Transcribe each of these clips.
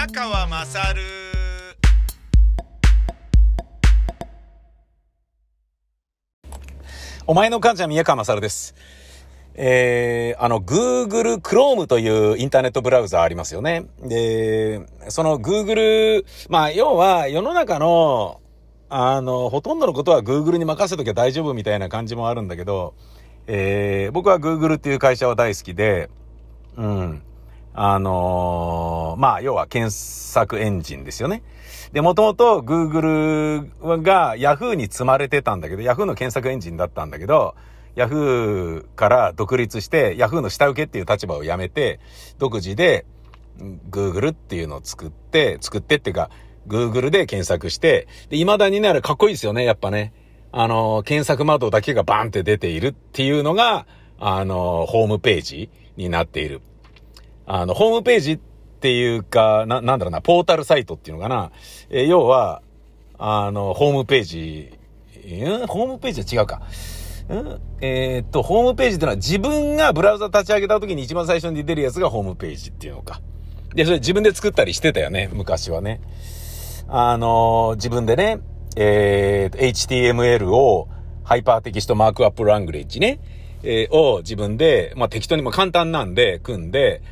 宮川まさるお前の母ちゃん宮川まさるです。えー、あの、Google Chrome というインターネットブラウザありますよね。で、その Google、まあ、要は世の中の、あの、ほとんどのことは Google に任せときゃ大丈夫みたいな感じもあるんだけど、えー、僕は Google っていう会社は大好きで、うん。あのーまあ、要は検索エンジンですよね。で、もともと Google が Yahoo に積まれてたんだけど、Yahoo の検索エンジンだったんだけど、Yahoo から独立して Yahoo の下請けっていう立場をやめて、独自で Google っていうのを作って、作ってっていうか、Google で検索して、で、未だにね、あれかっこいいですよね、やっぱね。あの、検索窓だけがバンって出ているっていうのが、あの、ホームページになっている。あの、ホームページっていうか、な、なんだろうな、ポータルサイトっていうのかな。えー要は、あの、ホームページ、うんホームページは違うか。ん？えーっと、ホームページってのは自分がブラウザ立ち上げた時に一番最初に出るやつがホームページっていうのか。で、それ自分で作ったりしてたよね、昔はね。あの、自分でね、えー、HTML をHypertext Markup Language ね、えーを自分で、まあ、適当にも簡単なんで組んで、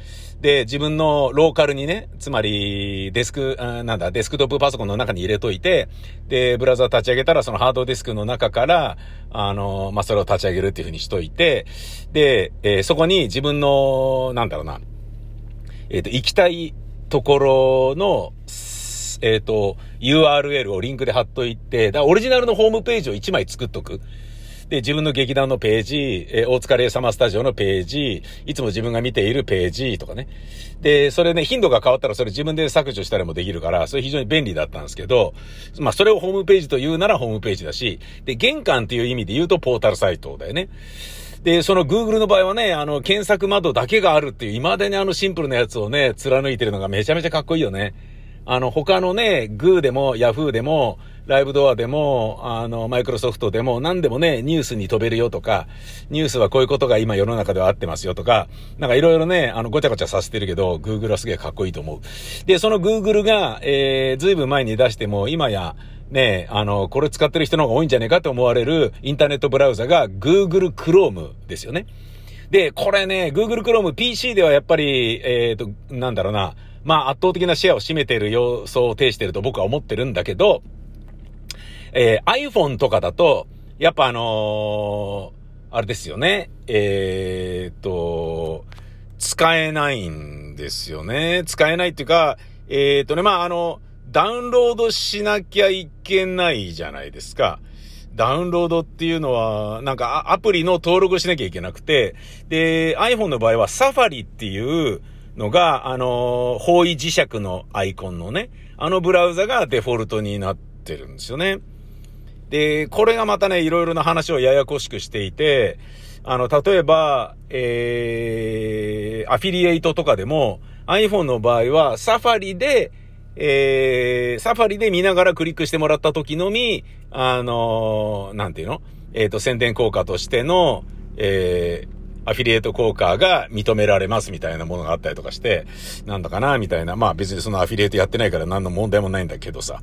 で、自分のローカルにね、つまり、デスク、なんだ、デスクトップパソコンの中に入れといて、で、ブラウザ立ち上げたら、そのハードディスクの中から、あの、まあ、それを立ち上げるっていうふうにしといて、で、えーそこに自分の、なんだろうな、えっ、と、行きたいところの、えっ、と、URL をリンクで貼っといて、だオリジナルのホームページを1枚作っとく。で、自分の劇団のページ、えー大塚レイサマースタジオのページ、いつも自分が見ているページとかね。で、それね、頻度が変わったらそれ自分で削除したりもできるから、それ非常に便利だったんですけど、まあ、それをホームページと言うならホームページだし、で、玄関っていう意味で言うとポータルサイトだよね。で、その Google の場合はね、あの、検索窓だけがあるっていう、未だにあのシンプルなやつをね、貫いてるのがめちゃめちゃかっこいいよね。あの、他のね、グーでも、ヤフーでも、ライブドアでも、あの、マイクロソフトでも、何でもね、ニュースに飛べるよとか、ニュースはこういうことが今世の中ではあってますよとか、なんかいろいろね、あの、ごちゃごちゃさせてるけど、Google はすげえかっこいいと思う。で、その Google が、えー、ずいぶん前に出しても、今や、ねあの、これ使ってる人の方が多いんじゃねえかと思われるインターネットブラウザが Google Chrome ですよね。で、これね、Google Chrome PC ではやっぱり、えっ、と、なんだろうな、まあ圧倒的なシェアを占めている様相を呈していると僕は思ってるんだけど、えー iPhone とかだと、やっぱあのーあれですよね、えーっと、使えないんですよね。使えないっていうか、えーっとね、まああの、ダウンロードしなきゃいけないじゃないですか。ダウンロードっていうのは、なんかアプリの登録しなきゃいけなくて、で、iPhone の場合はサファリっていうのが、あの、方位磁石のアイコンのね、あのブラウザがデフォルトになってるんですよね。で、これがまたね、いろいろな話をややこしくしていて、あの、例えば、えー、アフィリエイトとかでも、iPhone の場合は、サファリで、えー、サファリで見ながらクリックしてもらった時のみ、あのーなんていうの？えっ、と、宣伝効果としての、えー、アフィリエイト効果が認められますみたいなものがあったりとかして、なんだかなみたいな。まあ別にそのアフィリエイトやってないから何の問題もないんだけどさ。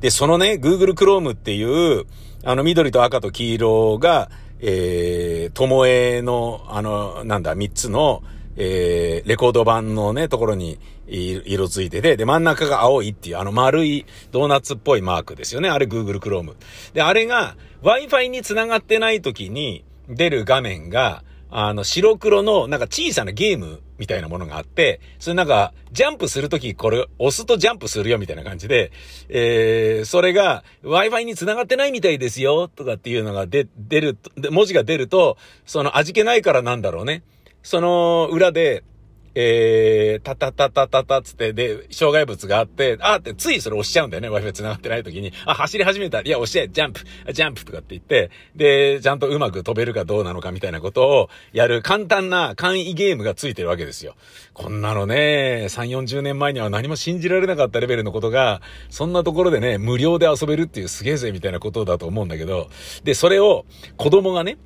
で、そのね、Google Chrome っていう、あの緑と赤と黄色が、えー、ともえの、あの、なんだ、三つの、えー、レコード版のね、ところに色ついてて、で、真ん中が青いっていう、あの丸いドーナツっぽいマークですよね。あれ Google Chrome。で、あれが Wi-Fi に繋がってない時に出る画面が、あの、白黒の、なんか小さなゲームみたいなものがあって、それなんか、ジャンプするときこれ押すとジャンプするよみたいな感じで、えー、それが Wi-Fi に繋がってないみたいですよ、とかっていうのが出、出る、文字が出ると、その味気ないからなんだろうね。その裏で、えー、タタタタタタつって、で、障害物があって、あーってついそれ押しちゃうんだよね、Wi-Fi 繋がってない時に。あ、走り始めた。いや、押して、ジャンプ、ジャンプとかって言って、で、ちゃんとうまく飛べるかどうなのかみたいなことをやる簡単な簡易ゲームがついてるわけですよ。こんなのね、3、40年前には何も信じられなかったレベルのことが、そんなところでね、無料で遊べるっていうすげえぜみたいなことだと思うんだけど、で、それを子供がね、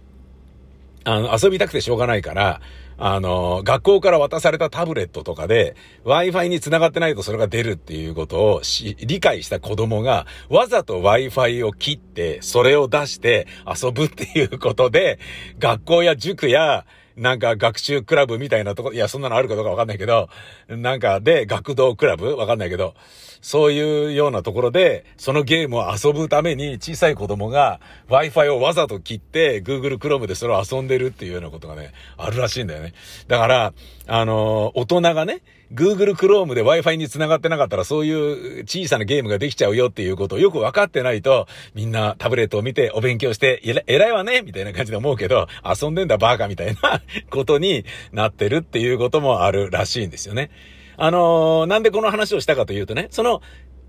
あの、遊びたくてしょうがないから、あの、学校から渡されたタブレットとかで Wi-Fi に繋がってないとそれが出るっていうことをし理解した子供がわざと Wi-Fi を切ってそれを出して遊ぶっていうことで学校や塾やなんか学習クラブみたいなとこ、いや、そんなのあるかどうかわかんないけど、なんかで、学童クラブ？わかんないけど、そういうようなところで、そのゲームを遊ぶために小さい子供が Wi-Fi をわざと切って Google Chrome でそれを遊んでるっていうようなことがね、あるらしいんだよね。だから、あのー、大人がね、Google Chrome で Wi-Fi に繋がってなかったらそういう小さなゲームができちゃうよっていうことをよく分かってないと、みんなタブレットを見てお勉強して、偉いわねみたいな感じで思うけど、遊んでんだバカみたいな ことになってるっていうこともあるらしいんですよね。あのー、なんでこの話をしたかというとね、その、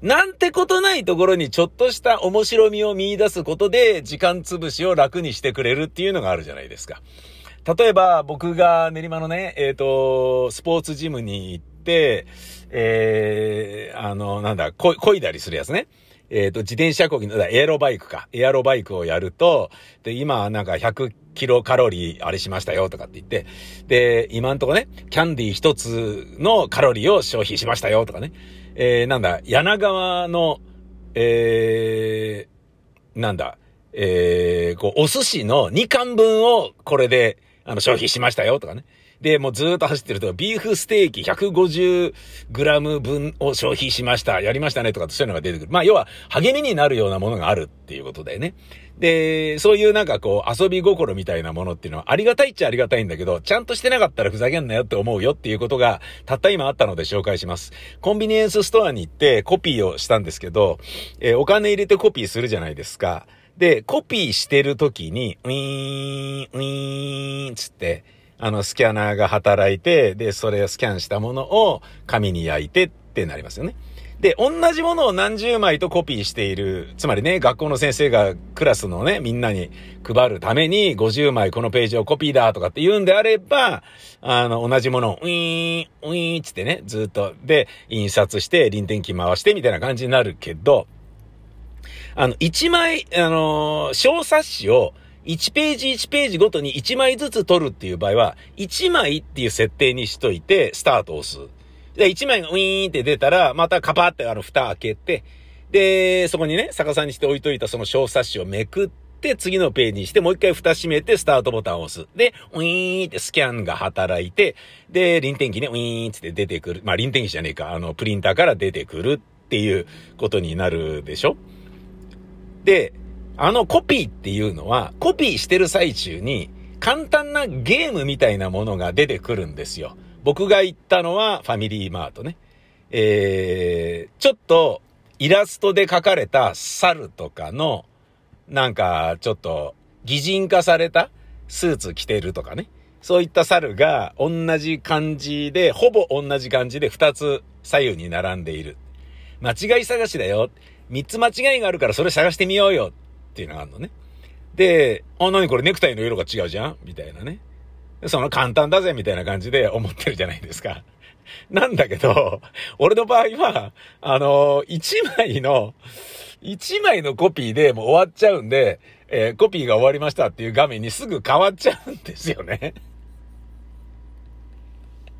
なんてことないところにちょっとした面白みを見出すことで時間潰しを楽にしてくれるっていうのがあるじゃないですか。例えば僕が練馬のね、えっ、ー、と、スポーツジムに行って、えー、あの、なんだ、こ、こいだりするやつね。えっ、ー、と、自転車こぎの、エアロバイクか。エアロバイクをやると、で、今なんか100キロカロリーあれしましたよとかって言って、で、今んとこね、キャンディー一つのカロリーを消費しましたよとかね。えー、なんだ、柳川の、えー、なんだ、えー、こう、お寿司の2貫分をこれで、あの、消費しましたよとかね。で、もうずっと走ってると、ビーフステーキ 150g 分を消費しました。やりましたねとかそういうのが出てくる。まあ、要は、励みになるようなものがあるっていうことだよね。で、そういうなんかこう、遊び心みたいなものっていうのはありがたいっちゃありがたいんだけど、ちゃんとしてなかったらふざけんなよって思うよっていうことが、たった今あったので紹介します。コンビニエンスストアに行ってコピーをしたんですけど、えー、お金入れてコピーするじゃないですか。で、コピーしてる時に、ウィーン、ウィーンつって、あの、スキャナーが働いて、で、それをスキャンしたものを紙に焼いてってなりますよね。で、同じものを何十枚とコピーしている。つまりね、学校の先生がクラスのね、みんなに配るために50枚このページをコピーだとかって言うんであれば、あの、同じものをウィーン、ウィーンつってね、ずっと、で、印刷して、臨転機回してみたいな感じになるけど、あの、1枚、あのー、小冊子を1ページ1ページごとに1枚ずつ取るっていう場合は、1枚っていう設定にしといて、スタートを押す。で、1枚がウィーンって出たら、またカパってあの蓋開けて、で、そこにね、逆さにして置いといたその小冊子をめくって、次のページにして、もう一回蓋閉めて、スタートボタンを押す。で、ウィーンってスキャンが働いて、で、臨転機ね、ウィーンって出てくる。まあ、臨転機じゃねえか、あの、プリンターから出てくるっていうことになるでしょで、あのコピーっていうのは、コピーしてる最中に、簡単なゲームみたいなものが出てくるんですよ。僕が言ったのはファミリーマートね。えー、ちょっとイラストで描かれた猿とかの、なんかちょっと擬人化されたスーツ着てるとかね。そういった猿が同じ感じで、ほぼ同じ感じで2つ左右に並んでいる。間違い探しだよ。3つ間違いがあるからそれ探してみようよ。っていうのがあるのね。で、あ、なにこれネクタイの色が違うじゃん？みたいなね。その簡単だぜみたいな感じで思ってるじゃないですか。なんだけど、俺の場合は、あの、1枚の、1枚のコピーでもう終わっちゃうんで、えー、コピーが終わりましたっていう画面にすぐ変わっちゃうんですよね。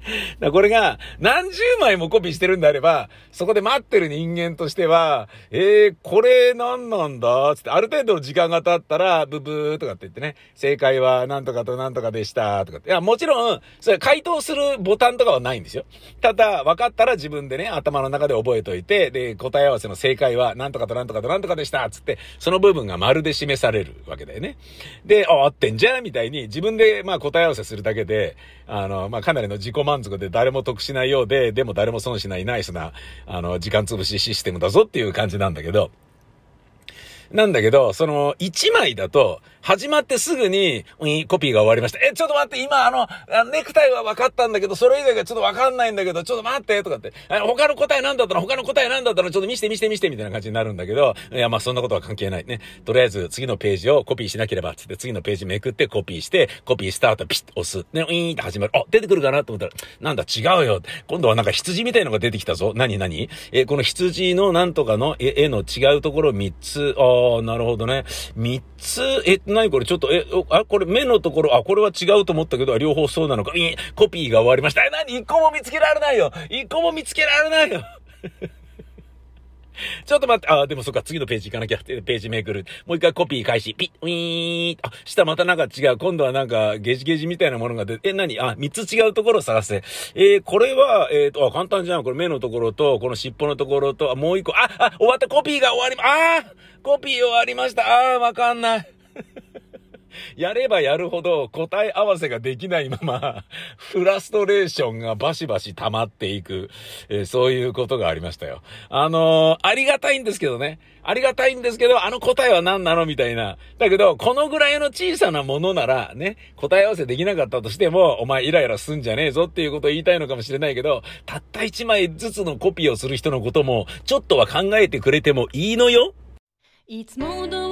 だこれが何十枚もコピーしてるんであれば、そこで待ってる人間としては、えー、これ何なんだつって、ある程度の時間が経ったら、ブブーとかって言ってね、正解は何とかと何とかでしたとかって。いや、もちろん、それ回答するボタンとかはないんですよ。ただ、分かったら自分でね、頭の中で覚えといて、で、答え合わせの正解は何とかと何とかと何とかでしたつって、その部分が丸で示されるわけだよね。で、あ、合ってんじゃんみたいに自分で、まあ答え合わせするだけで、あの、まあかなりの自己満満足で誰も得しないようで、でも誰も損しないナイスな、あの、時間潰しシステムだぞっていう感じなんだけど、なんだけど、その、1枚だと、始まってすぐに、コピーが終わりました。え、ちょっと待って、今あの、ネクタイは分かったんだけど、それ以外がちょっと分かんないんだけど、ちょっと待って、とかって、他の答えなんだったの他の答えなんだったのちょっと見して見して見してみたいな感じになるんだけど、いや、まあそんなことは関係ないね。とりあえず次のページをコピーしなければ、つって次のページめくってコピーして、コピースタートピッと押す。ね、ウィーンって始まる。あ、出てくるかなと思ったら、なんだ違うよ。今度はなんか羊みたいのが出てきたぞ。何何え、この羊のなんとかの絵の違うところ3つ、ああ、なるほどね。三つ、え、なにこれ？ちょっと、え、あ、これ目のところ、あ、これは違うと思ったけど、両方そうなのか。いコピーが終わりました。え、なに一個も見つけられないよ一個も見つけられないよ ちょっと待って、あ、でもそっか、次のページ行かなきゃ、ページめくる。もう一回コピー開始。ピッ、ウィーン。あ、下またなんか違う。今度はなんか、ゲジゲジみたいなものが出て、え、何？あ、三つ違うところを探せ。えー、これは、えっ、ー、と、あ、簡単じゃん。これ目のところと、この尻尾のところと、あ、もう一個。あ、あ、終わった。コピーが終わりま、あコピー終わりました。あー、わかんない。やればやるほど答え合わせができないまま、フラストレーションがバシバシ溜まっていく、えー、そういうことがありましたよ。あのー、ありがたいんですけどね。ありがたいんですけど、あの答えは何なのみたいな。だけど、このぐらいの小さなものなら、ね、答え合わせできなかったとしても、お前イライラすんじゃねえぞっていうことを言いたいのかもしれないけど、たった一枚ずつのコピーをする人のことも、ちょっとは考えてくれてもいいのよいつも通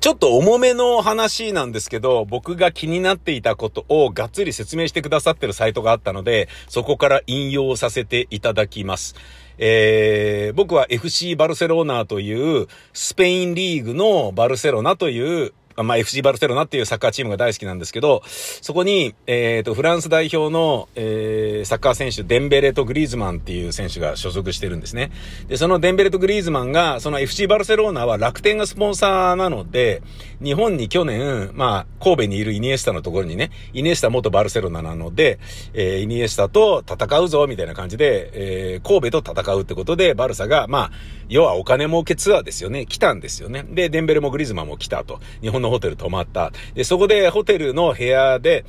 ちょっと重めの話なんですけど、僕が気になっていたことをがっつり説明してくださってるサイトがあったので、そこから引用させていただきます。えー、僕は FC バルセロナというスペインリーグのバルセロナというまあ、FC バルセロナっていうサッカーチームが大好きなんですけど、そこに、えっ、と、フランス代表の、えー、サッカー選手、デンベレとグリーズマンっていう選手が所属してるんですね。で、そのデンベレとグリーズマンが、その FC バルセロナは楽天がスポンサーなので、日本に去年、まあ、神戸にいるイニエスタのところにね、イニエスタ元バルセロナなので、えー、イニエスタと戦うぞ、みたいな感じで、えー、神戸と戦うってことで、バルサが、まあ、要はお金儲けツアーですよね。来たんですよね。で、デンベレもグリーズマンも来たと。日本のホテル泊まった。で、そこでホテルの部屋で、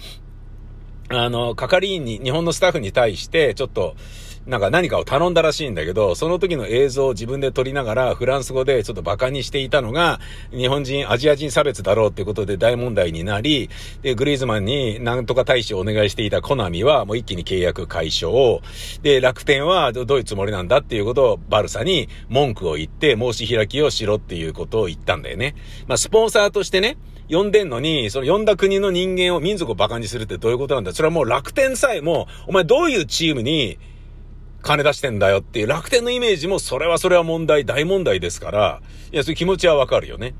あの、係員に、日本のスタッフに対して、ちょっと、なんか何かを頼んだらしいんだけど、その時の映像を自分で撮りながら、フランス語でちょっと馬鹿にしていたのが、日本人、アジア人差別だろうってことで大問題になり、で、グリーズマンになんとか大使をお願いしていたコナミは、もう一気に契約解消を。で、楽天はどういうつもりなんだっていうことをバルサに文句を言って、申し開きをしろっていうことを言ったんだよね。まあ、スポンサーとしてね、呼んでんのに、その呼んだ国の人間を、民族を馬鹿にするってどういうことなんだそれはもう楽天さえも、お前どういうチームに金出してんだよっていう楽天のイメージも、それはそれは問題、大問題ですから、いや、そういう気持ちはわかるよね。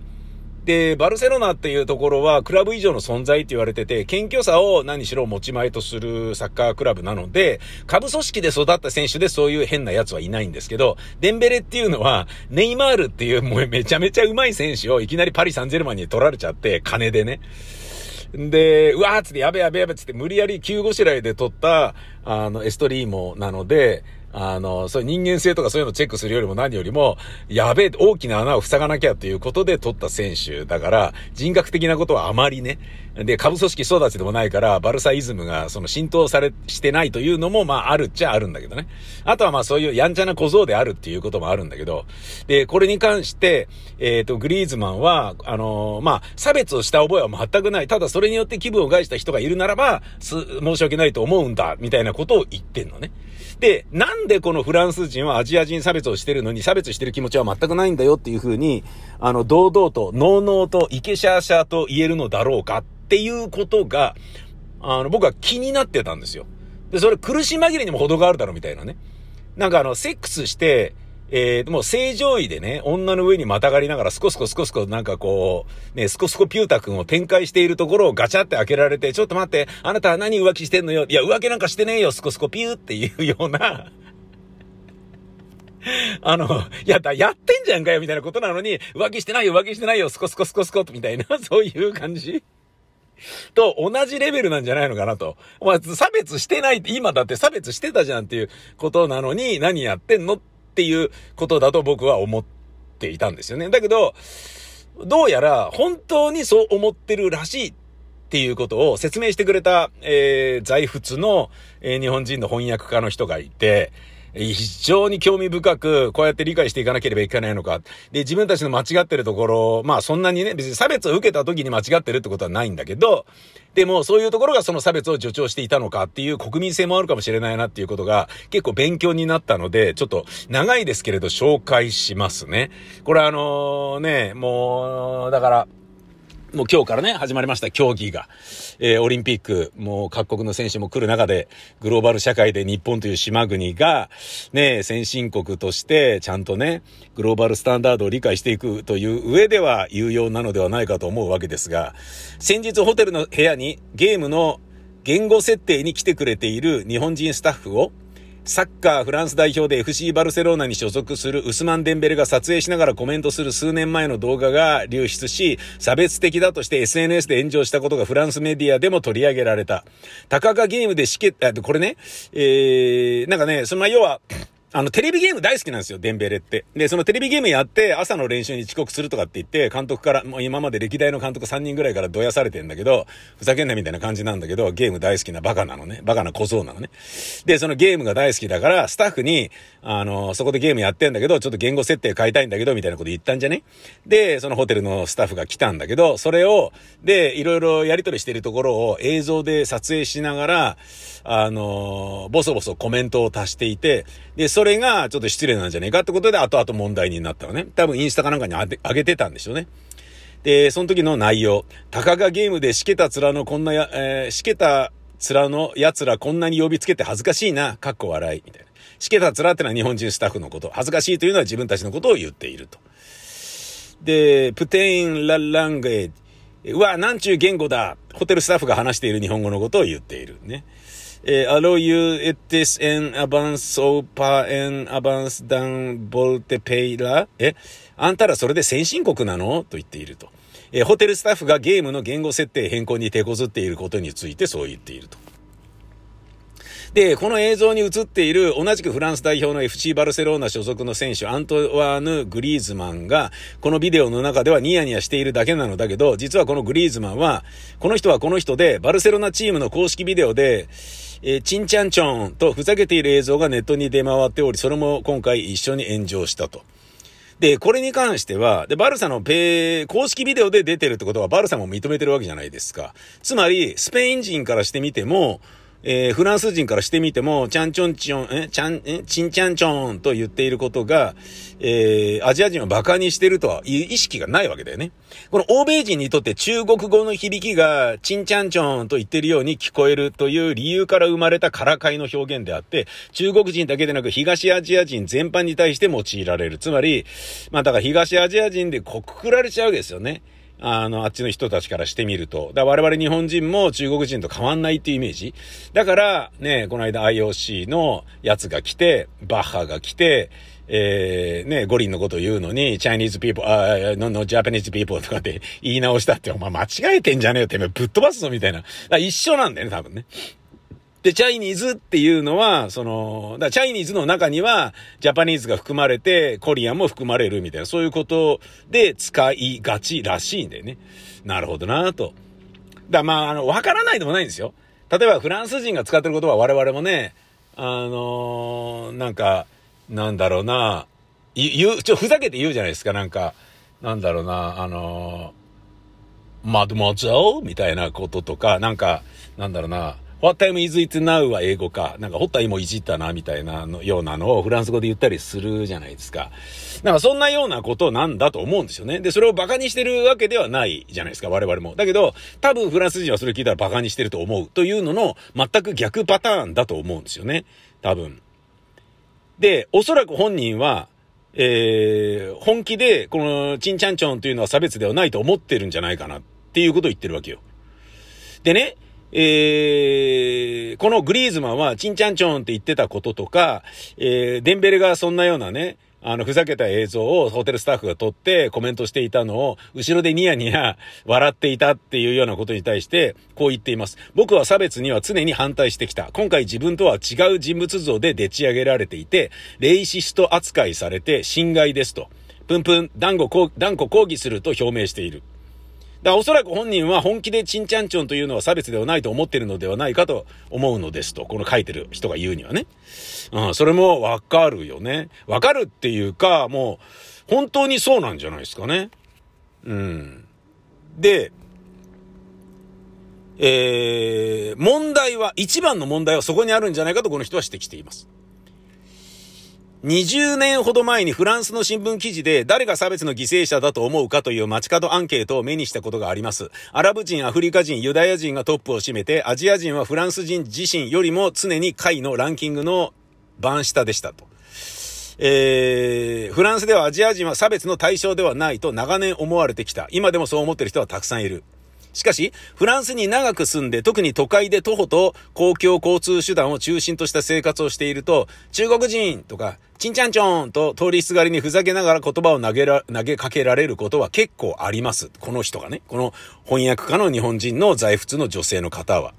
で、バルセロナっていうところは、クラブ以上の存在って言われてて、謙虚さを何しろ持ち前とするサッカークラブなので、下部組織で育った選手でそういう変な奴はいないんですけど、デンベレっていうのは、ネイマールっていうもうめちゃめちゃ上手い選手をいきなりパリ・サンジェルマンに取られちゃって、金でね。で、うわーっつってやべやべやべっつって無理やり急ごしらえで取った、あの、エストリーモなので、あの、そういう人間性とかそういうのチェックするよりも何よりも、やべえ、大きな穴を塞がなきゃということで取った選手だから、人格的なことはあまりね。で、株組織育ちでもないから、バルサイズムがその浸透され、してないというのも、まあ、あるっちゃあるんだけどね。あとはまあ、そういうやんちゃな小僧であるっていうこともあるんだけど、で、これに関して、えっ、と、グリーズマンは、あのまあ、差別をした覚えは全くない。ただ、それによって気分を害した人がいるならば、す、申し訳ないと思うんだ、みたいなことを言ってんのね。で、なんでこのフランス人はアジア人差別をしてるのに差別してる気持ちは全くないんだよっていう風に、あの、堂々と、ノーノーと、イケシャーシャーと言えるのだろうかっていうことが、あの、僕は気になってたんですよ。で、それ苦し紛れにも程があるだろうみたいなね。なんかあの、セックスして、えー、もう正常位でね、女の上にまたがりながら、スコスコスコスコなんかこう、ね、スコスコピュータ君を展開しているところをガチャって開けられて、ちょっと待って、あなたは何浮気してんのよ？いや、浮気なんかしてねえよ、スコスコピューっていうような あの、やった、やってんじゃんかよ、みたいなことなのに、浮気してないよ、浮気してないよ、スコスコスコスコみたいな、そういう感じ と同じレベルなんじゃないのかなと。お前、差別してないって、今だって差別してたじゃんっていうことなのに、何やってんのっていうことだと僕は思っていたんですよね。だけど、どうやら本当にそう思ってるらしいっていうことを説明してくれた、えー、在仏の、えー、日本人の翻訳家の人がいて、非常に興味深く、こうやって理解していかなければいけないのか。で、自分たちの間違ってるところ、まあそんなにね、別に差別を受けた時に間違ってるってことはないんだけど、でもそういうところがその差別を助長していたのかっていう国民性もあるかもしれないなっていうことが結構勉強になったので、ちょっと長いですけれど紹介しますね。これあのね、もう、だから、もう今日からね、始まりました競技が。えー、オリンピック、もう各国の選手も来る中で、グローバル社会で日本という島国が、ね、先進国として、ちゃんとね、グローバルスタンダードを理解していくという上では有用なのではないかと思うわけですが、先日ホテルの部屋にゲームの言語設定に来てくれている日本人スタッフを、サッカーフランス代表で FC バルセロナに所属するウスマン・デンベレが撮影しながらコメントする数年前の動画が流出し、差別的だとして SNS で炎上したことがフランスメディアでも取り上げられた。たかがゲームでしけ、これね、えー、なんかね、その、ま要は、あの、テレビゲーム大好きなんですよ、デンベレって。で、そのテレビゲームやって、朝の練習に遅刻するとかって言って、監督から、もう今まで歴代の監督3人ぐらいからどやされてんだけど、ふざけんなみたいな感じなんだけど、ゲーム大好きなバカなのね。バカな小僧なのね。で、そのゲームが大好きだから、スタッフに、あの、そこでゲームやってんだけど、ちょっと言語設定変えたいんだけど、みたいなこと言ったんじゃねで、そのホテルのスタッフが来たんだけど、それを、で、いろいろやりとりしてるところを映像で撮影しながら、あの、ボソボソコメントを足していて、で、それがちょっと失礼なんじゃねえかってことで後々問題になったのね。多分インスタかなんかに上げてたんでしょうね。で、その時の内容。たかがゲームでしけた面のこんなや、えー、しけた面の奴らこんなに呼びつけて恥ずかしいな、かっこ笑い、みたいな。しけた面ってのは日本人スタッフのこと。恥ずかしいというのは自分たちのことを言っていると。で、プテインラランゲージ。うわ、なんちゅう言語だ。ホテルスタッフが話している日本語のことを言っている。ね。えー、allow you it is an advance over an advance down volte payla えあんたらそれで先進国なのと言っていると。えー、ホテルスタッフがゲームの言語設定変更に手こずっていることについてそう言っていると。で、この映像に映っている同じくフランス代表の FC バルセロナ所属の選手、アントワーヌ・グリーズマンが、このビデオの中ではニヤニヤしているだけなのだけど、実はこのグリーズマンは、この人はこの人で、バルセロナチームの公式ビデオで、えー、チンチャンチョンとふざけている映像がネットに出回っており、それも今回一緒に炎上したと。で、これに関しては、で、バルサのペ公式ビデオで出てるってことは、バルサも認めてるわけじゃないですか。つまり、スペイン人からしてみても、えー、フランス人からしてみても、ちゃんちょんちょん、え、ちゃん、え、ちんちゃんちょんと言っていることが、えー、アジア人を馬鹿にしてるとはいう意識がないわけだよね。この欧米人にとって中国語の響きが、ちんちゃんちょんと言ってるように聞こえるという理由から生まれたからかいの表現であって、中国人だけでなく東アジア人全般に対して用いられる。つまり、まあだから東アジア人でこうくくられちゃうわけですよね。あの、あっちの人たちからしてみると。だ我々日本人も中国人と変わんないっていうイメージ。だから、ね、この間 IOC のやつが来て、バッハが来て、えー、ね、五輪のことを言うのに、 Chinese people あ、ー、 no no、Japanese people とかって言い直したって、お前間違えてんじゃねえよって、ぶっ飛ばすぞみたいな。一緒なんだよね、多分ね。で、チャイニーズっていうのは、その、だチャイニーズの中には、ジャパニーズが含まれて、コリアンも含まれるみたいな、そういうことで使いがちらしいんだよね。なるほどなと。だまあ、あの、わからないでもないんですよ。例えば、フランス人が使ってる言葉は我々もね、あのー、なんか、なんだろうな、言う、ちょ、ふざけて言うじゃないですか、なんか、なんだろうな、あのー、マドモゼルみたいなこととか、なんか、なんだろうな、What time is it now? は英語か。なんか、ホッタイもいじったな、みたいなのようなのをフランス語で言ったりするじゃないですか。なんか、そんなようなことなんだと思うんですよね。で、それを馬鹿にしてるわけではないじゃないですか、我々も。だけど、多分フランス人はそれ聞いたら馬鹿にしてると思うというのの全く逆パターンだと思うんですよね。多分。で、おそらく本人は、えー、本気で、この、チンチャンチョンというのは差別ではないと思ってるんじゃないかなっていうことを言ってるわけよ。でね、えー、このグリーズマンはチンチャンチョンって言ってたこととか、えー、デンベルがそんなようなね、あの、ふざけた映像をホテルスタッフが撮ってコメントしていたのを、後ろでニヤニヤ笑っていたっていうようなことに対して、こう言っています。僕は差別には常に反対してきた。今回自分とは違う人物像ででち上げられていて、レイシスト扱いされて侵害ですと。プンプン、断固断固抗議すると表明している。だおそらく本人は本気でチンチャンチョンというのは差別ではないと思っているのではないかと思うのですと、この書いてる人が言うにはね。うん、それもわかるよね。わかるっていうか、もう、本当にそうなんじゃないですかね。うん。で、えー、問題は、一番の問題はそこにあるんじゃないかとこの人は指摘しています。20年ほど前にフランスの新聞記事で誰が差別の犠牲者だと思うかという街角アンケートを目にしたことがあります。アラブ人、アフリカ人、ユダヤ人がトップを占めて、アジア人はフランス人自身よりも常に下位のランキングの番下でしたと。えー、フランスではアジア人は差別の対象ではないと長年思われてきた。今でもそう思ってる人はたくさんいる。しかし、フランスに長く住んで、特に都会で徒歩と公共交通手段を中心とした生活をしていると、中国人とか、チンチャンチョンと通りすがりにふざけながら言葉を投げら、投げかけられることは結構あります。この人がね。この翻訳家の日本人の在仏の女性の方は。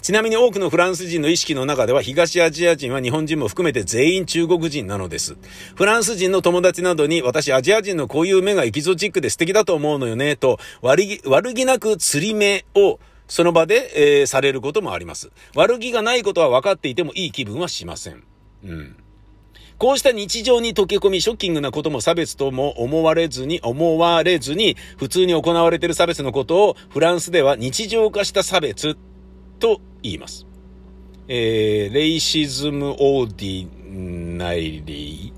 ちなみに多くのフランス人の意識の中では東アジア人は日本人も含めて全員中国人なのです。フランス人の友達などに私アジア人のこういう目がエキゾチックで素敵だと思うのよねと悪気悪気なく釣り目をその場で、えー、されることもあります。悪気がないことは分かっていてもいい気分はしません。うん。こうした日常に溶け込み、ショッキングなことも差別とも思われずに、思われずに、普通に行われている差別のことを、フランスでは日常化した差別と言います。えー、 racism ordinary。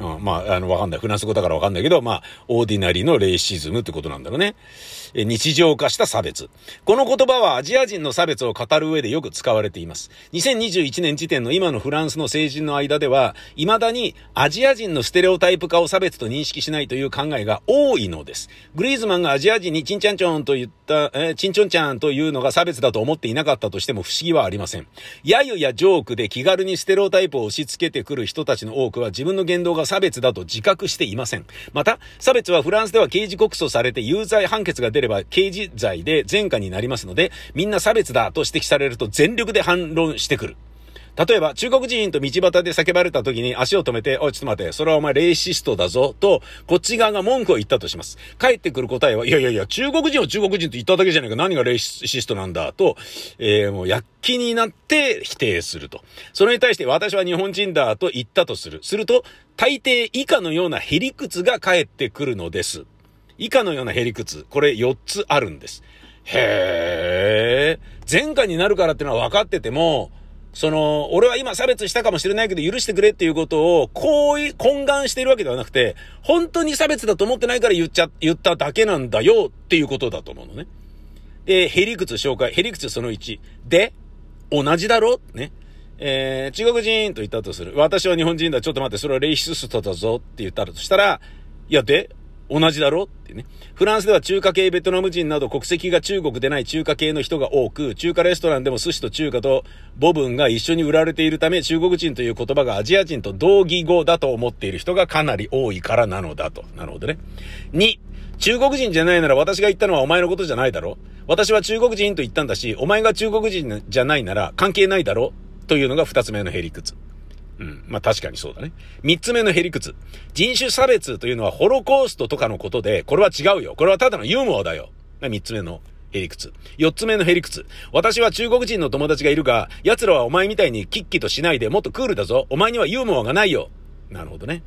うん、まあ、あの、わかんない。フランス語だからわかんないけど、まあ、 ordinary の racism ってことなんだろうね。え日常化した差別。この言葉はアジア人の差別を語る上でよく使われています。2021年時点の今のフランスの成人の間では、未だにアジア人のステレオタイプ化を差別と認識しないという考えが多いのです。グリーズマンがアジア人にチンチャンチョンと言った、えー、チンチョンチャンというのが差別だと思っていなかったとしても不思議はありません。揶揄やジョークで気軽にステレオタイプを押し付けてくる人たちの多くは自分の言動が差別だと自覚していません。また、差別はフランスでは刑事告訴されて有罪判決が出れば刑事罪で前科になりますので、みんな差別だと指摘されると全力で反論してくる。例えば、中国人と道端で叫ばれた時に足を止めて、おい、ちょっと待って、それはお前レイシストだぞ、と、こっち側が文句を言ったとします。帰ってくる答えは、いやいやいや、中国人を中国人と言っただけじゃないか、何がレイシストなんだ、と、えー、もう躍起になって否定すると。それに対して、私は日本人だ、と言ったとする。すると、大抵以下のようなへりくつが返ってくるのです。以下のようなへりくつ、これ4つあるんです。へえ。前科になるからってのは分かってても、その、俺は今差別したかもしれないけど許してくれっていうことを、こう、懇願しているわけではなくて、本当に差別だと思ってないから言っちゃ、言っただけなんだよっていうことだと思うのね。で、へりくつ紹介、へりくつその1。で、同じだろね。えー、中国人と言ったとする。私は日本人だ。ちょっと待って、それはレイシストだぞって言ったとしたら、いや、で、同じだろ？ってね。フランスでは中華系ベトナム人など国籍が中国でない中華系の人が多く、中華レストランでも寿司と中華と母文が一緒に売られているため、中国人という言葉がアジア人と同義語だと思っている人がかなり多いからなのだと。なるほどね。2、中国人じゃないなら私が言ったのはお前のことじゃないだろ？私は中国人と言ったんだし、お前が中国人じゃないなら関係ないだろ？というのが二つ目のへりくつ。うん。まあ確かにそうだね。三つ目のヘリクツ。人種差別というのはホロコーストとかのことで、これは違うよ。これはただのユーモアだよ。三つ目のヘリクツ。四つ目のヘリクツ。私は中国人の友達がいるが、奴らはお前みたいにキッキとしないでもっとクールだぞ。お前にはユーモアがないよ。なるほどね。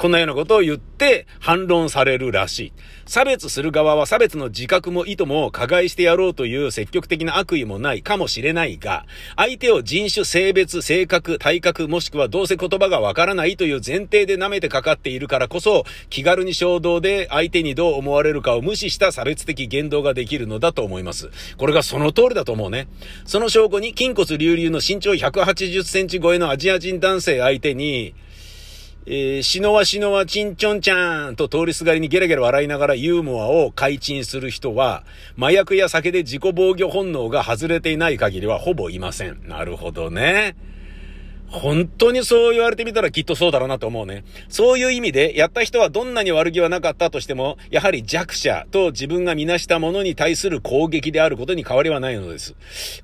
こんなようなことを言って反論されるらしい。差別する側は差別の自覚も意図も加害してやろうという積極的な悪意もないかもしれないが、相手を人種、性別、性格、体格、もしくはどうせ言葉がわからないという前提で舐めてかかっているからこそ、気軽に衝動で相手にどう思われるかを無視した差別的言動ができるのだと思います。これがその通りだと思うね。その証拠に筋骨隆々の身長180センチ超えのアジア人男性相手に、えー、しのわしのわちんちょんちゃんと通りすがりにゲラゲラ笑いながらユーモアを解禁する人は、麻薬や酒で自己防御本能が外れていない限りはほぼいません。なるほどね。本当にそう言われてみたらきっとそうだろうなと思うね。そういう意味で、やった人はどんなに悪気はなかったとしても、やはり弱者と自分がみなしたものに対する攻撃であることに変わりはないのです。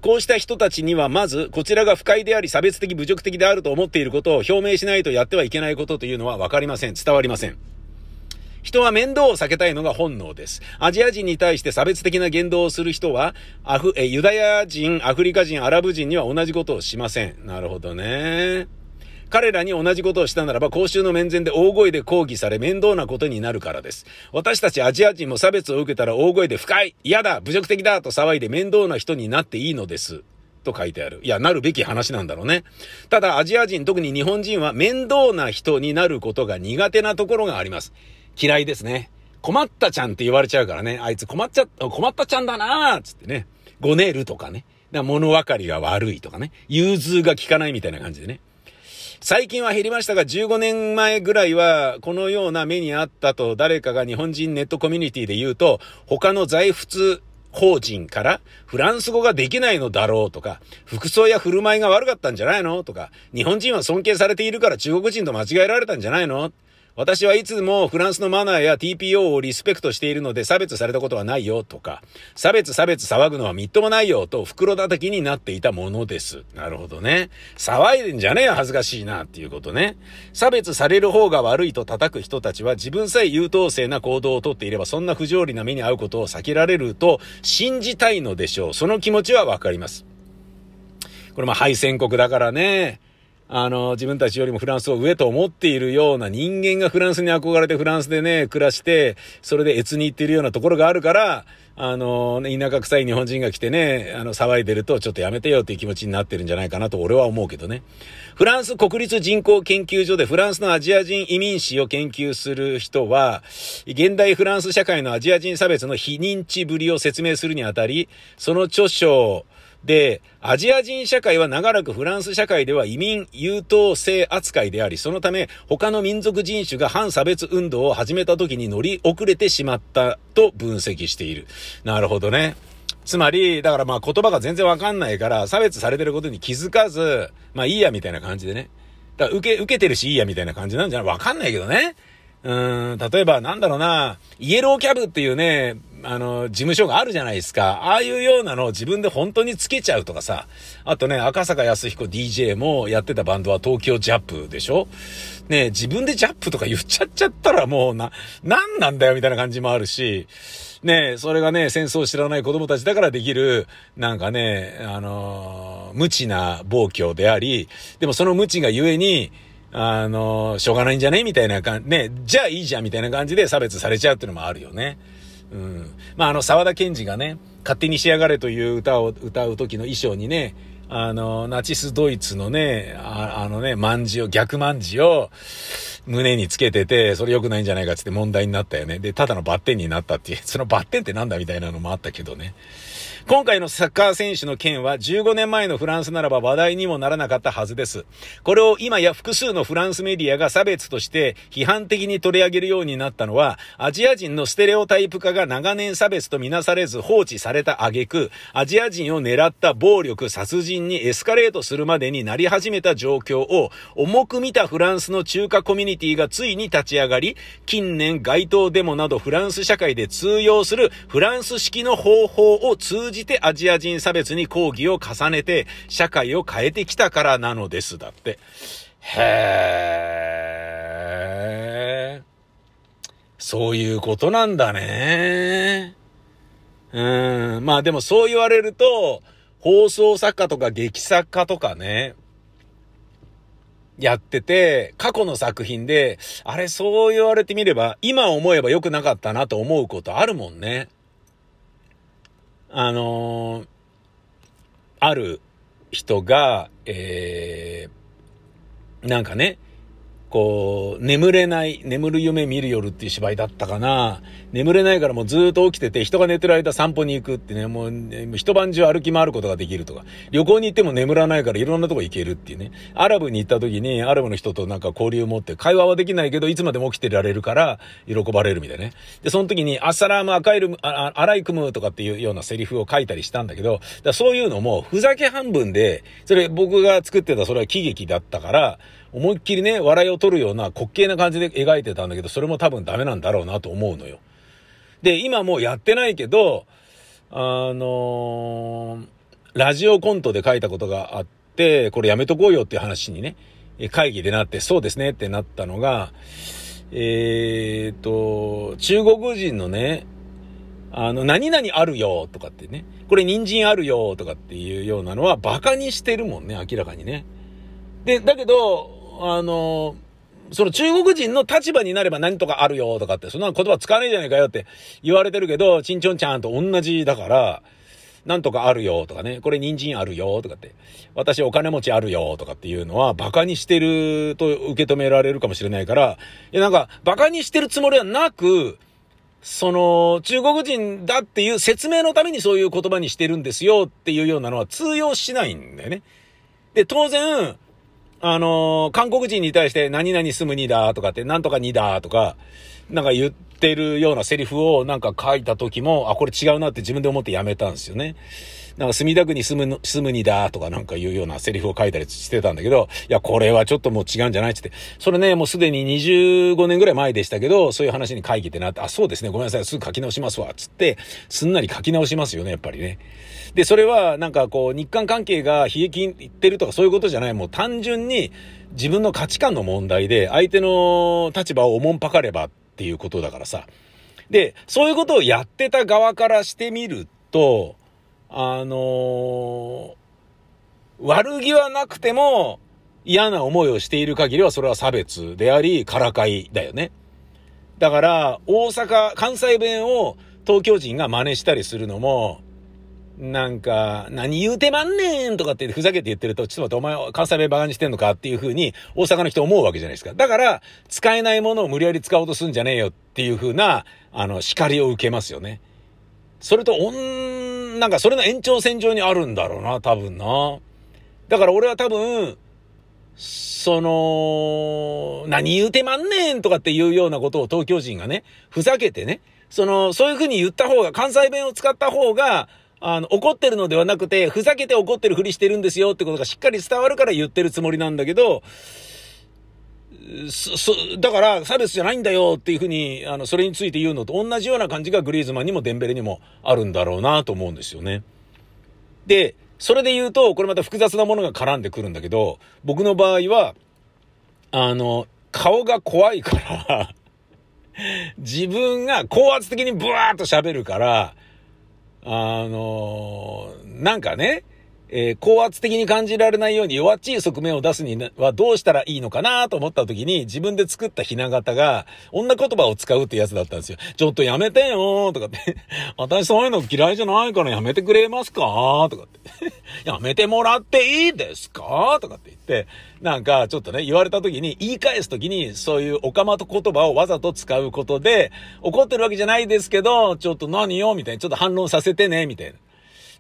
こうした人たちにはまず、こちらが不快であり差別的侮辱的であると思っていることを表明しないとやってはいけないことというのはわかりません。伝わりません。人は面倒を避けたいのが本能です。アジア人に対して差別的な言動をする人は、アフ、え、ユダヤ人、アフリカ人、アラブ人には同じことをしません。なるほどね。彼らに同じことをしたならば、公衆の面前で大声で抗議され面倒なことになるからです。私たちアジア人も差別を受けたら大声で不快嫌だ侮辱的だと騒いで面倒な人になっていいのです。と書いてある。いや、なるべき話なんだろうね。ただ、アジア人、特に日本人は面倒な人になることが苦手なところがあります。嫌いですね。困ったちゃんって言われちゃうからね。あいつ困っちゃ、困ったちゃんだなーつってね。ごねるとかね。だ物分かりが悪いとかね。融通が効かないみたいな感じでね。最近は減りましたが、15年前ぐらいは、このような目にあったと誰かが日本人ネットコミュニティで言うと、他の在仏法人からフランス語ができないのだろうとか、服装や振る舞いが悪かったんじゃないのとか、日本人は尊敬されているから中国人と間違えられたんじゃないの私はいつもフランスのマナーや TPO をリスペクトしているので差別されたことはないよとか、差別差別騒ぐのはみっともないよと袋叩きになっていたものです。なるほどね。騒いでんじゃねえよ恥ずかしいなっていうことね。差別される方が悪いと叩く人たちは自分さえ優等生な行動をとっていればそんな不条理な目に遭うことを避けられると信じたいのでしょう。その気持ちはわかります。これま敗戦国だからね。あの、自分たちよりもフランスを上と思っているような人間がフランスに憧れてフランスでね、暮らして、それで越に行っているようなところがあるから、あの、田舎臭い日本人が来てね、あの、騒いでるとちょっとやめてよっていう気持ちになってるんじゃないかなと俺は思うけどね。フランス国立人口研究所でフランスのアジア人移民史を研究する人は、現代フランス社会のアジア人差別の非認知ぶりを説明するにあたり、その著書で、アジア人社会は長らくフランス社会では移民優等生扱いであり、そのため他の民族人種が反差別運動を始めた時に乗り遅れてしまったと分析している。なるほどね。つまり、だからまあ言葉が全然わかんないから、差別されてることに気づかず、まあいいやみたいな感じでね。だから受け、受けてるしいいやみたいな感じなんじゃない？わかんないけどね。うん、例えばなんだろうな、イエローキャブっていうね、あの、事務所があるじゃないですか。ああいうようなのを自分で本当につけちゃうとかさ。あとね、赤坂康彦 DJ もやってたバンドは東京ジャップでしょね自分でジャップとか言っちゃっちゃったらもうな、なんなんだよみたいな感じもあるし、ねそれがね、戦争を知らない子供たちだからできる、なんかね、あのー、無知な暴挙であり、でもその無知がゆえに、あのー、しょうがないんじゃねみたいな感じ、ね、じゃあいいじゃんみたいな感じで差別されちゃうっていうのもあるよね。うん。まあ、あの、沢田賢治がね、勝手に仕上がれという歌を歌う時の衣装にね、あの、ナチスドイツのね、ああのね、万字を、逆万字を胸につけてて、それ良くないんじゃないかって問題になったよね。で、ただのバッテンになったっていう、そのバッテンってなんだみたいなのもあったけどね。今回のサッカー選手の件は15年前のフランスならば話題にもならなかったはずです。これを今や複数のフランスメディアが差別として批判的に取り上げるようになったのは、アジア人のステレオタイプ化が長年差別とみなされず放置された挙句、アジア人を狙った暴力、殺人にエスカレートするまでになり始めた状況を重く見たフランスの中華コミュニティがついに立ち上がり、近年街頭デモなどフランス社会で通用するフランス式の方法を通じじてアジア人差別に抗議を重ねて社会を変えてきたからなのです。だって。へー。そういうことなんだね。うん。まあでもそう言われると、放送作家とか劇作家とかね、やってて、過去の作品で、あれそう言われてみれば、今思えば良くなかったなと思うことあるもんね。あのー、ある人が、えー、なんかね、こう、眠れない、眠る夢見る夜っていう芝居だったかな。眠れないからもうずっと起きてて、人が寝てる間散歩に行くってね、もう、一晩中歩き回ることができるとか、旅行に行っても眠らないからいろんなとこ行けるっていうね。アラブに行った時に、アラブの人となんか交流を持って、会話はできないけど、いつまでも起きてられるから、喜ばれるみたいなね。で、その時に、アッサラームアカイル、アライクムとかっていうようなセリフを書いたりしたんだけど、だそういうのも、ふざけ半分で、それ僕が作ってたそれは喜劇だったから、思いっきりね、笑いを取るような滑稽な感じで描いてたんだけど、それも多分ダメなんだろうなと思うのよ。で、今もうやってないけど、あのー、ラジオコントで書いたことがあって、これやめとこうよっていう話にね、会議でなって、そうですねってなったのが、えーと、中国人のね、あの、何々あるよとかってね、これ人参あるよとかっていうようなのは馬鹿にしてるもんね、明らかにね。で、だけど、あの、その中国人の立場になれば何とかあるよとかって、そんな言葉使わねえじゃねえかよって言われてるけど、チンチョンちゃんと同じだから、なんとかあるよとかね、これ人参あるよとかって、私お金持ちあるよとかっていうのは馬鹿にしてると受け止められるかもしれないから、いやなんか馬鹿にしてるつもりはなく、その中国人だっていう説明のためにそういう言葉にしてるんですよっていうようなのは通用しないんだよね。で、当然、あのー、韓国人に対して何々住むにだとかって、なんとかにだとか、なんか言っててるようなセリフをなんか書いた時も、あ、これ違うなって自分で思ってやめたんですよね。なんか墨田区に住む、住むにだとかなんかいうようなセリフを書いたりしてたんだけど、いや、これはちょっともう違うんじゃないってって。それね、もうすでに25年ぐらい前でしたけど、そういう話に会議ってなって、あ、そうですね、ごめんなさい、すぐ書き直しますわ、つって、すんなり書き直しますよね、やっぱりね。で、それはなんかこう、日韓関係が悲劇いってるとかそういうことじゃない、もう単純に自分の価値観の問題で、相手の立場をおもんぱかればっていうことだからさ。で、そういうことをやってた側からしてみると、あのー、悪気はなくても嫌な思いをしている限りはそれは差別であり、からかいだよね。だから、大阪、関西弁を東京人が真似したりするのも、なんか、何言うてまんねんとかってふざけて言ってると、ちょっと待って、お前関西弁バカにしてんのかっていう風に大阪の人思うわけじゃないですか。だから、使えないものを無理やり使おうとすんじゃねえよっていう風な、あの、叱りを受けますよね。それと、おん、なんかそれの延長線上にあるんだろうな、多分な。だから俺は多分、その、何言うてまんねんとかっていうようなことを東京人がね、ふざけてね、その、そういう風に言った方が、関西弁を使った方が、あの、怒ってるのではなくて、ふざけて怒ってるふりしてるんですよってことがしっかり伝わるから言ってるつもりなんだけど、そ、そ、だから差別じゃないんだよっていうふうに、あの、それについて言うのと同じような感じがグリーズマンにもデンベレにもあるんだろうなと思うんですよね。で、それで言うと、これまた複雑なものが絡んでくるんだけど、僕の場合は、あの、顔が怖いから自分が高圧的にブワーッと喋るから、あの、なんかね、えー、高圧的に感じられないように弱っちい側面を出すにはどうしたらいいのかなと思った時に自分で作ったひな形が女言葉を使うってやつだったんですよ。ちょっとやめてよとかって。私そういうの嫌いじゃないからやめてくれますかとかって。やめてもらっていいですかとかって言って、なんかちょっとね、言われた時に言い返す時にそういうおかまと言葉をわざと使うことで怒ってるわけじゃないですけど、ちょっと何よみたいにちょっと反論させてねみたいな。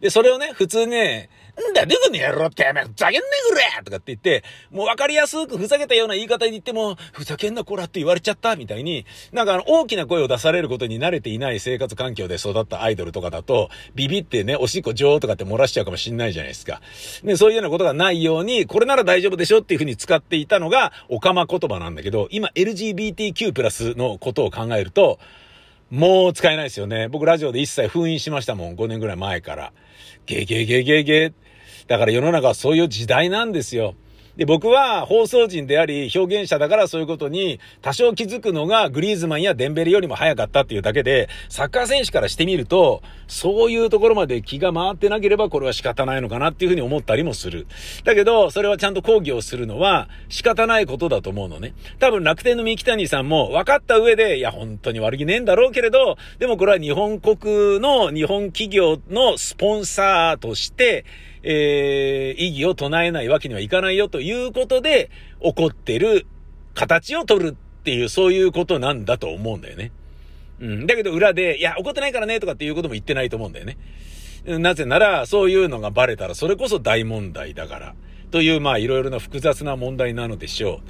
で、それをね、普通ね、んだ、どこにやろってめ、ふざけんねくれとかって言って、もう分かりやすくふざけたような言い方に言っても、ふざけんなこらって言われちゃったみたいに、なんかあの、大きな声を出されることに慣れていない生活環境で育ったアイドルとかだと、ビビってね、おしっこ上とかって漏らしちゃうかもしんないじゃないですか。で、そういうようなことがないように、これなら大丈夫でしょっていうふうに使っていたのが、オカマ言葉なんだけど、今 LGBTQ プラスのことを考えると、もう使えないですよね。僕ラジオで一切封印しましたもん。5年ぐらい前から。ゲゲゲゲゲ。だから世の中はそういう時代なんですよ。で、僕は放送人であり表現者だからそういうことに多少気づくのがグリーズマンやデンベルよりも早かったっていうだけで、サッカー選手からしてみると、そういうところまで気が回ってなければこれは仕方ないのかなっていうふうに思ったりもする。だけど、それはちゃんと抗議をするのは仕方ないことだと思うのね。多分楽天の三木谷さんも分かった上で、いや本当に悪気ねえんだろうけれど、でもこれは日本国の日本企業のスポンサーとして、えー、意義を唱えないわけにはいかないよということで、起こってる形を取るっていう、そういうことなんだと思うんだよね。うん。だけど裏で、いや、怒ってないからねとかっていうことも言ってないと思うんだよね。なぜなら、そういうのがバレたら、それこそ大問題だから。という、まあ、いろいろな複雑な問題なのでしょう。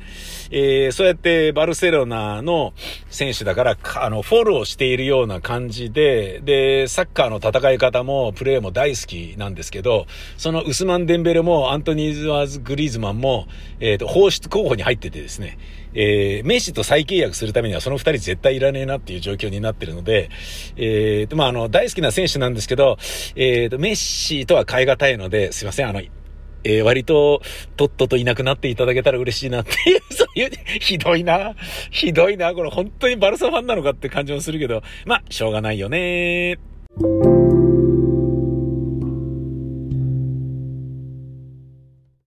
えー、そうやってバルセロナの選手だから、あの、フォローしているような感じで、で、サッカーの戦い方も、プレーも大好きなんですけど、そのウスマン・デンベルも、アントニーズ・ワーズ・グリーズマンも、えっ、ー、と、放出候補に入っててですね、えー、メッシと再契約するためにはその二人絶対いらねえなっていう状況になってるので、えー、まあ、あの、大好きな選手なんですけど、えー、と、メッシとは変え難いので、すいません、あの、えー、割と、とっとといなくなっていただけたら嬉しいなっていう、そういう、ひどいな。ひどいな。これ本当にバルサファンなのかって感じもするけど、まあ、しょうがないよね。